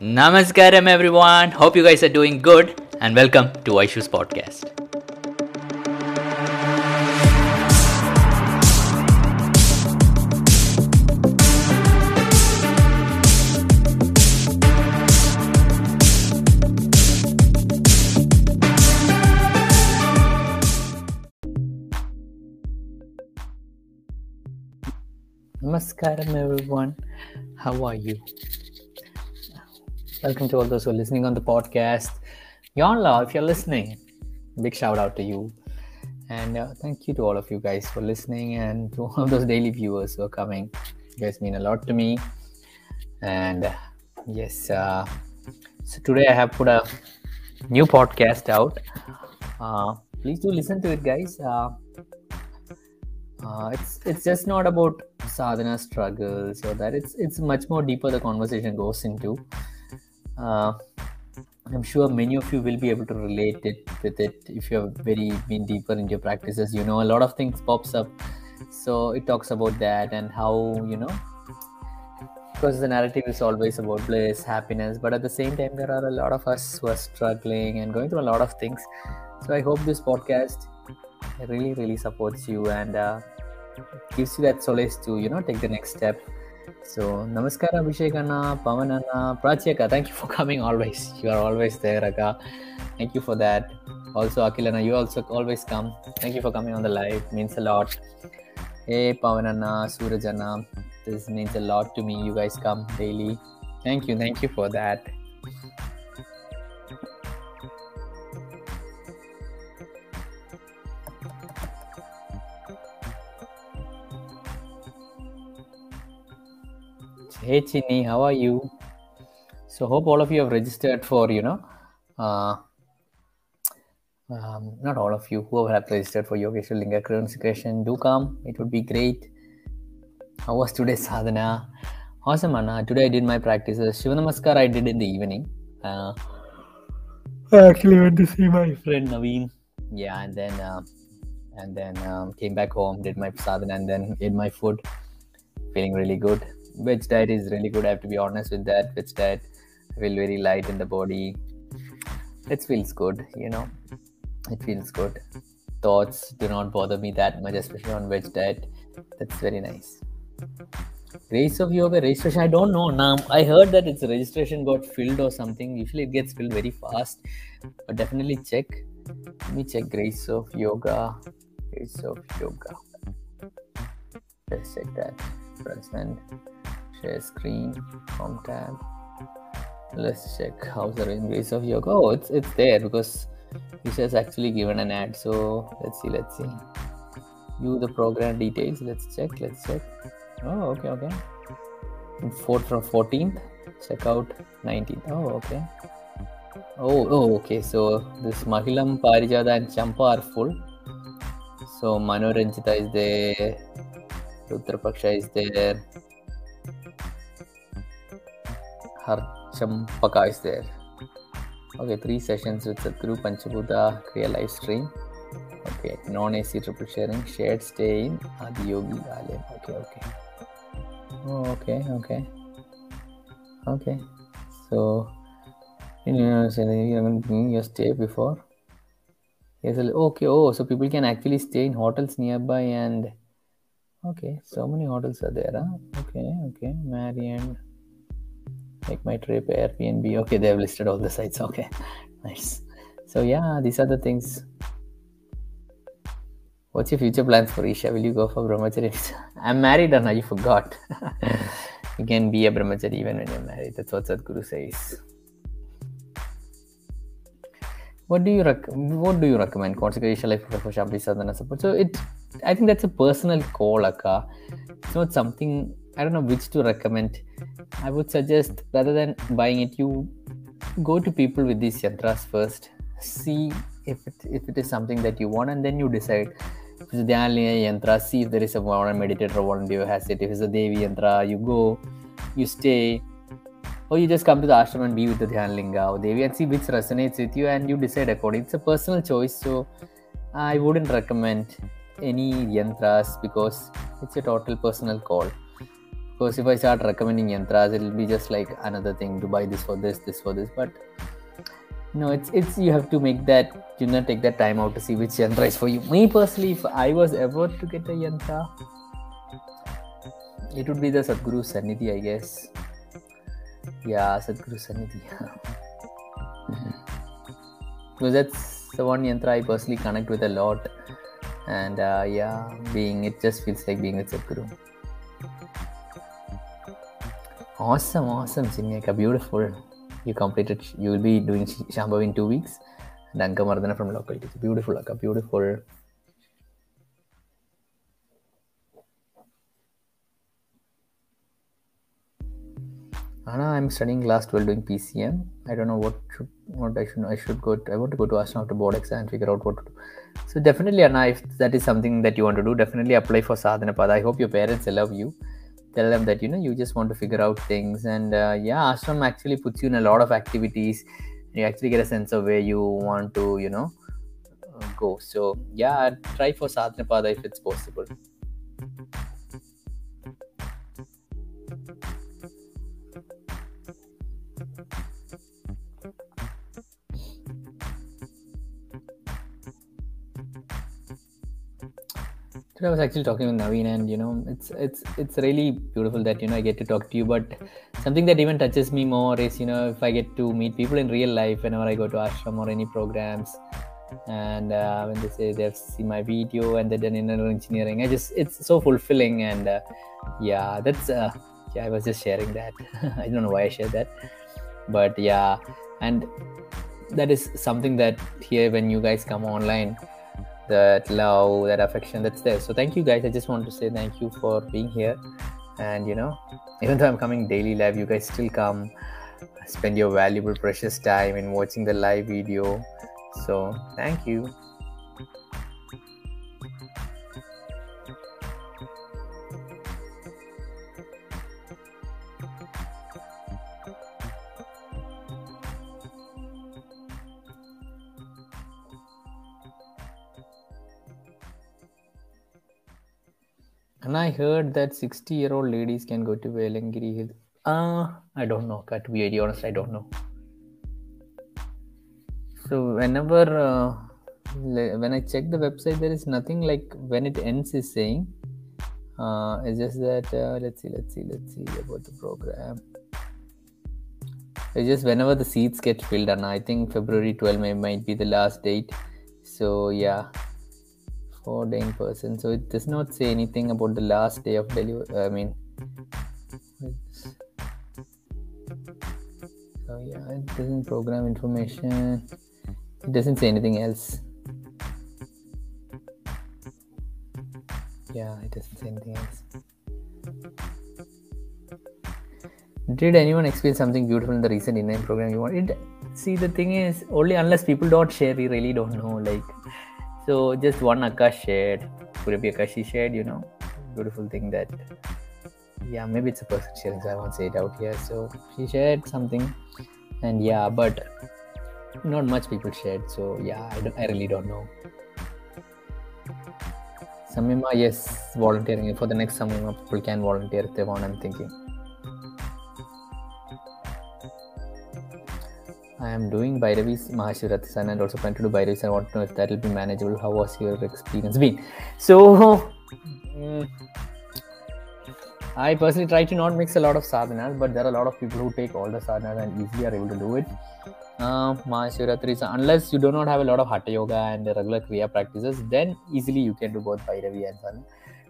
Namaskaram, everyone. Hope you guys are doing good, and welcome to Aishu's podcast. Namaskaram, everyone. How are you? Welcome to all those who are listening on the podcast. Yonla, if you're listening, big shout out to you. And uh, thank you to all of you guys for listening and to all of those daily viewers who are coming. You guys mean a lot to me. And uh, yes, uh, so today I have put a new podcast out. Uh, please do listen to it, guys. Uh, uh, it's it's just not about sadhana struggles or that. It's it's much more deeper. The conversation goes into. Uh, I'm sure many of you will be able to relate it with it if you have very been deeper in your practices. You know, a lot of things pops up. So it talks about that and how you know because the narrative is always about bliss, happiness, but at the same time, there are a lot of us who are struggling and going through a lot of things. So I hope this podcast really, really supports you and uh, gives you that solace to you know take the next step. So namaskar Abhishek Anna, Pavan thank you for coming always. You are always there, Akka. Thank you for that. Also Akilana, you also always come. Thank you for coming on the live. Means a lot. Hey Pavan Anna, Suraj Anna, this means a lot to me. You guys come daily. Thank you, thank you for that. Hey Chini, how are you? So hope all of you have registered for you know, uh, um, not all of you who have registered for Yogeshwar Linga consecration. Do come; it would be great. How was today's sadhana? Awesome, Anna. Today I did my practices. Shiva Namaskar I did in the evening. Uh, I actually went to see my friend Naveen. Yeah, and then uh, and then um, came back home, did my sadhana, and then ate my food. Feeling really good. Veg diet is really good. I have to be honest with that. Veg diet, feel very light in the body. It feels good, you know. It feels good. Thoughts do not bother me that much, especially on veg diet. That's very nice. Grace of Yoga registration. I don't know now. I heard that its registration got filled or something. Usually it gets filled very fast, but definitely check. Let me check Grace of Yoga. Grace of Yoga. Let's check that. Present. Share screen. Home tab. Let's check how's the Grace of Yoga. Oh, it's it's there because this has actually given an ad. So let's see. Let's see. View the program details. Let's check. Let's check. Oh, okay, okay. Fourth from 14th, check out 19th. Oh, okay. Oh, oh, okay. So this Mahilam Parijada and Champa are full. So Manoranjita is there, Rudrapaksha is there, Harchampaka is there. Okay, three sessions with Sadhguru Panchabhuta Kriya live stream. Okay, non-AC triple sharing, shared stay in Adiyogi Alayam. Okay, okay. Oh, okay, okay. Okay. So, you know, bring your stay before. Yes, okay. Oh, so people can actually stay in hotels nearby and. Okay, so many hotels are there. Huh? Okay, okay. Marriott. Make my trip Airbnb. Okay, they have listed all the sites. Okay, nice. So yeah, these are the things What's your future plans for Isha? Will you go for brahmacharya? I'm married, Anna. You forgot. you can be a brahmachari even when you're married. That's what Sadhguru says. What do you rec- What do you recommend? Consecration life for Shambhi Sadhana support. So it, I think that's a personal call, Akka. It's not something I don't know which to recommend. I would suggest rather than buying it, you go to people with these yantras first. See if it, if it is something that you want, and then you decide. If it's a Dhyanalinga yantra, see if there is a meditator or volunteer has it. If it's a Devi yantra, you go, you stay, or you just come to the ashram and be with the Dhyan Linga or Devi and see which resonates with you and you decide according. It's a personal choice, so I wouldn't recommend any yantras because it's a total personal call. Because if I start recommending yantras, it'll be just like another thing to buy this for this, this for this. But no, it's it's you have to make that you know take that time out to see which yantra is for you. Me personally, if I was ever to get a yantra, it would be the Sadhguru Sannidhi, I guess. Yeah, Sadhguru Sannidhi. because that's the one yantra I personally connect with a lot. And uh, yeah, being it just feels like being with Sadhguru. Awesome, awesome, Chinyaka. Beautiful. You completed, you will be doing Shambhavi in two weeks. Angamardana from local teacher. Beautiful, Akka. Beautiful. I'm studying class 12 doing PCM. I don't know what should, what I should I should go to, I want to go to Ashram after board exam and figure out what to do. So definitely Anna, if that is something that you want to do, definitely apply for Sadhana Pada. I hope your parents love you. Tell them that you know you just want to figure out things and uh, yeah, Ashram actually puts you in a lot of activities. You actually get a sense of where you want to, you know, go. So yeah, try for Sadhana Pada if it's possible. I was actually talking with Naveen, and you know, it's it's it's really beautiful that you know I get to talk to you. But something that even touches me more is you know if I get to meet people in real life whenever I go to ashram or any programs, and uh, when they say they've seen my video and they've done inner engineering, I just it's so fulfilling and uh, yeah, that's uh, yeah, I was just sharing that. I don't know why I shared that, but yeah, and that is something that here when you guys come online that love that affection that's there. So thank you guys. I just want to say thank you for being here. And you know even though i'm coming daily live you guys still come spend your valuable precious time in watching the live video. So thank you heard that 60 year old ladies can go to Velliangiri Hill. Uh, I don't know. To be very honest, I don't know. So, whenever uh, when I check the website, there is nothing like when it ends is saying. Uh, it's just that uh, let's see, let's see, let's see about the program. It's just whenever the seats get filled, and I think February 12 may, might be the last date. So, yeah, the person. So it does not say anything about the last day of delivery i mean so yeah it doesn't program information. It doesn't say anything else. Yeah it doesn't say anything else. Did anyone experience something beautiful in the recent in program you wanted see the thing is only unless people don't share we really don't know like so just one Akash shared, could it be Akashi shared, you know, beautiful thing that, yeah, maybe it's a person sharing, so I won't say it out here. So she shared something, and yeah, but not much people shared. So yeah, I, I really don't know. Samyama, yes, volunteering for the next Samyama, people can volunteer if they want. I'm thinking. I am doing Bhairavi's Mahashivratri and also plan to do Bhairavi's. I want to know if that will be manageable. How was your experience been? So, mm, I personally try to not mix a lot of sadhanas, but there are a lot of people who take all the sadhanas and easily are able to do it. Uh, Mahashivratri, unless you do not have a lot of Hatha Yoga and regular Kriya practices, then easily you can do both Bhairavi and Sadhana.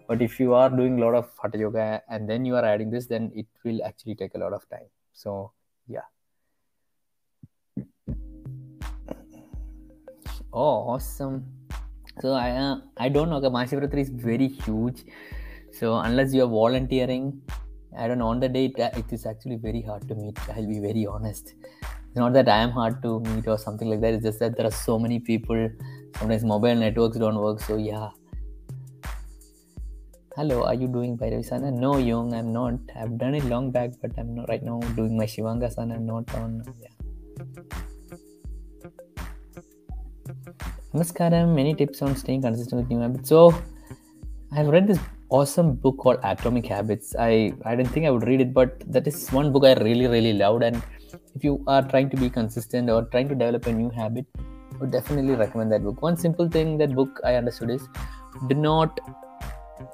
But if you are doing a lot of Hatha Yoga and then you are adding this, then it will actually take a lot of time. So, Oh, awesome. So I uh, I don't know. Mahashivratri is very huge. So unless you are volunteering, I don't know. On the day, it, it is actually very hard to meet. I'll be very honest. It's not that I am hard to meet or something like that. It's just that there are so many people. Sometimes mobile networks don't work. So yeah. Hello, are you doing Bhairavisana? No, Young, I'm not. I've done it long back, but I'm not right now doing my Shivangasana. Not on. Yeah. Namaskaram, many tips on staying consistent with new habits. So, I've read this awesome book called Atomic Habits. I I didn't think I would read it, but that is one book I really really loved. And if you are trying to be consistent or trying to develop a new habit, I would definitely recommend that book. One simple thing that book I understood is do not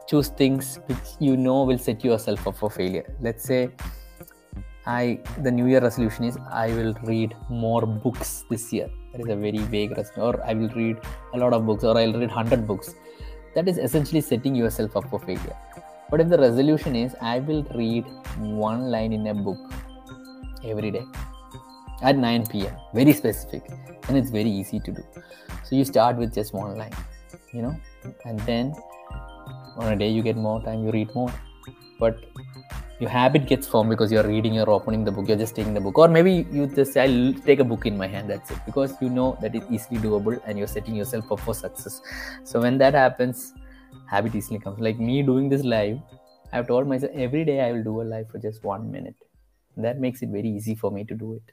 choose things which you know will set yourself up for failure. Let's say I the New Year resolution is I will read more books this year. That is a very vague resolution. Or I will read a lot of books, or I'll read hundred books. That is essentially setting yourself up for failure. But if the resolution is I will read one line in a book every day at 9 p.m. Very specific, and it's very easy to do. So you start with just one line, you know, and then on a day you get more time, you read more. But your habit gets formed because you're reading you're opening the book you're just taking the book. Or maybe you just say i'll take a book in my hand that's it. Because you know that it's easily doable and you're setting yourself up for success. So when that happens habit easily comes. Like me doing this live i've told myself every day i will do a live for just one minute. That makes it very easy for me to do it.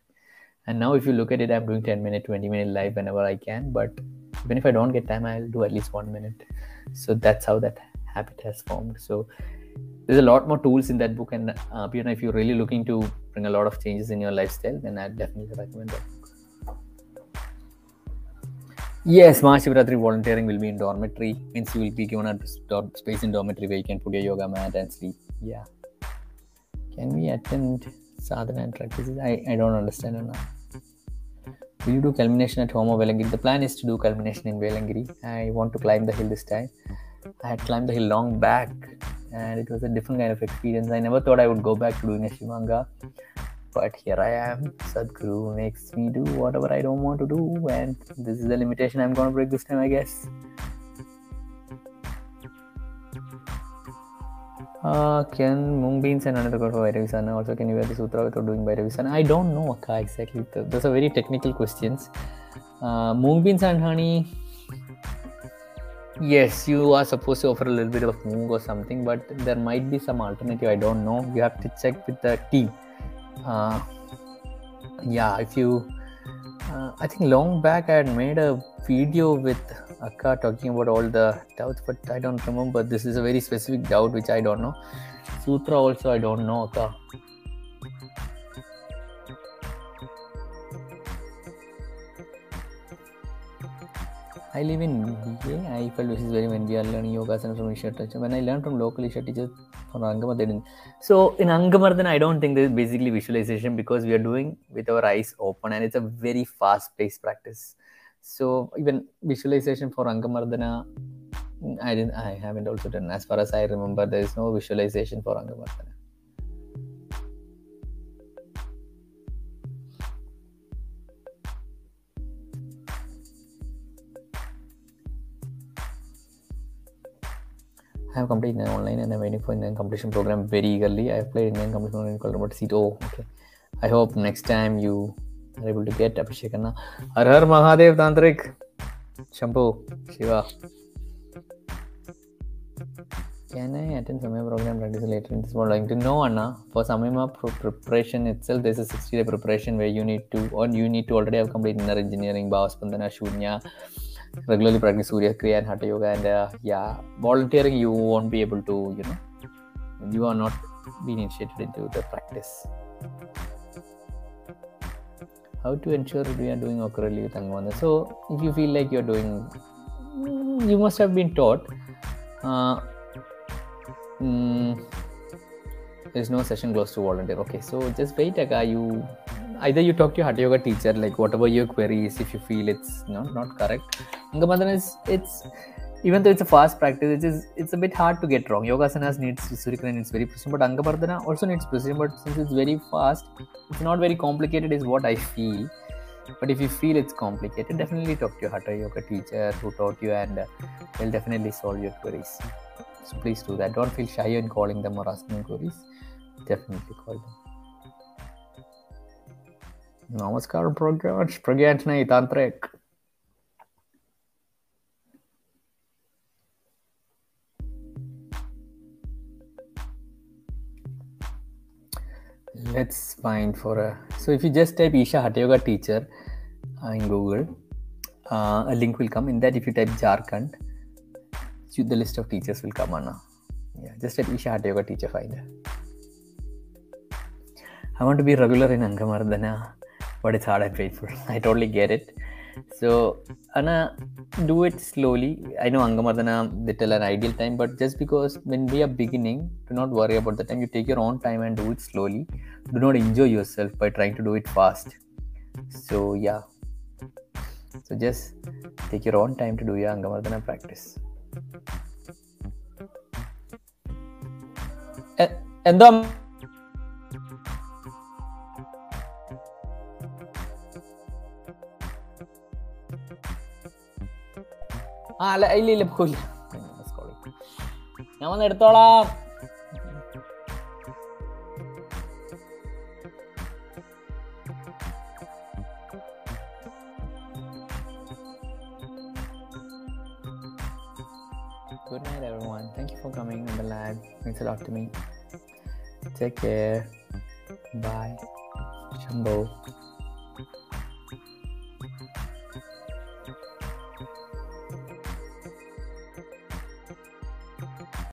And now if you look at it i'm doing 10 minute 20 minute live whenever i can but even if i don't get time i'll do at least one minute. So that's how that habit has formed. So there's a lot more tools in that book and uh, you know if you're really looking to bring a lot of changes in your lifestyle then i definitely recommend that. Yes mahashivratri volunteering will be in dormitory. Means you will be given a space in dormitory where you can put your yoga mat and sleep. Yeah. Can we attend sadhana and practices i, I don't understand enough will you do culmination at home or Velliangiri? The plan is to do culmination in Velliangiri. I want to climb the hill this time. I had climbed the hill long back and it was a different kind of experience. I never thought I would go back to doing a Shivanga, but here I am. Sadhguru makes me do whatever I don't want to do, and this is the limitation I'm going to break this time, I guess. Uh, can mung beans and another god for Bhairavisana? Also, can you wear the sutra without doing Bhairavisana? I don't know, Akka, exactly. Those are very technical questions. Uh, mung beans and honey yes you are supposed to offer a little bit of moong or something but there might be some alternative i don't know. You have to check with the team. Uh, yeah if you uh, i think long back i had made a video with akka talking about all the doubts but i don't remember. This is a very specific doubt which i don't know. Sutra also i don't know akka I live in BA. I felt this is very when we are learning yoga and from Isha teacher. When I learned from local Isha teachers from Angamardhan. So in Angamardhan, I don't think this is basically visualization because we are doing with our eyes open and it's a very fast paced practice. So even visualization for Angamardana, I didn't I haven't also done. As far as I remember, there is no visualization for Angamardana. I have completed an online and I'm waiting for Indian competition program very eagerly. I have played Indian competition in Colorado seat. Oh, okay. I hope next time you are able to get Abhishek Anna. Har Har Mahadev Tantrik. Shambho. Shiva. Can I attend Samyama program practice later in this morning? To know, Anna, for Samyama preparation itself, there's a 60 day preparation where you need to, or you need to already have completed inner engineering, Bhavaspandana, Shunya, regularly practice Surya Kriya and Hatha Yoga, and uh, yeah, volunteering you won't be able to, you know, you are not being initiated into the practice. How to ensure we are doing occurrently with? So, if you feel like you're doing, you must have been taught. Uh, mm, there's no session close to volunteer. Okay, so just wait, Aga. You either you talk to your hatha yoga teacher like whatever your query is if you feel it's not not correct. Angamardana is it's even though it's a fast practice it is it's a bit hard to get wrong. Yogasanas needs surikana needs very precision but Angamardana also needs precision but since it's very fast it's not very complicated is what i feel. But if you feel it's complicated definitely talk to your hatha yoga teacher who taught you and uh, they'll definitely solve your queries. So please do that. Don't feel shy in calling them or asking queries. Definitely call them नमस्कार प्रज्ञांश प्रज्ञांश नहीं तांत्रिक let's find for a so if you just type isha hatha yoga teacher uh, in google uh, a link will come in that if you type jharkhand you, the list of teachers will come on yeah just type isha hatha yoga teacher finder i want to be regular in angamardana but it's hard and painful. I totally get it. So, Anna, do it slowly. I know Angamardana, they tell an ideal time, but just because when we are beginning, do not worry about the time. You take your own time and do it slowly. Do not enjoy yourself by trying to do it fast. So, yeah. So, just take your own time to do your Angamardana practice. Eh, and, and ആ അല്ല ഇല്ല ഇല്ല പോയില്ല ഞാൻ വന്ന് എടുത്തോളാം Good night, everyone. Thank you for coming on the live. Means a lot to me. Take care. Bye. Shambho.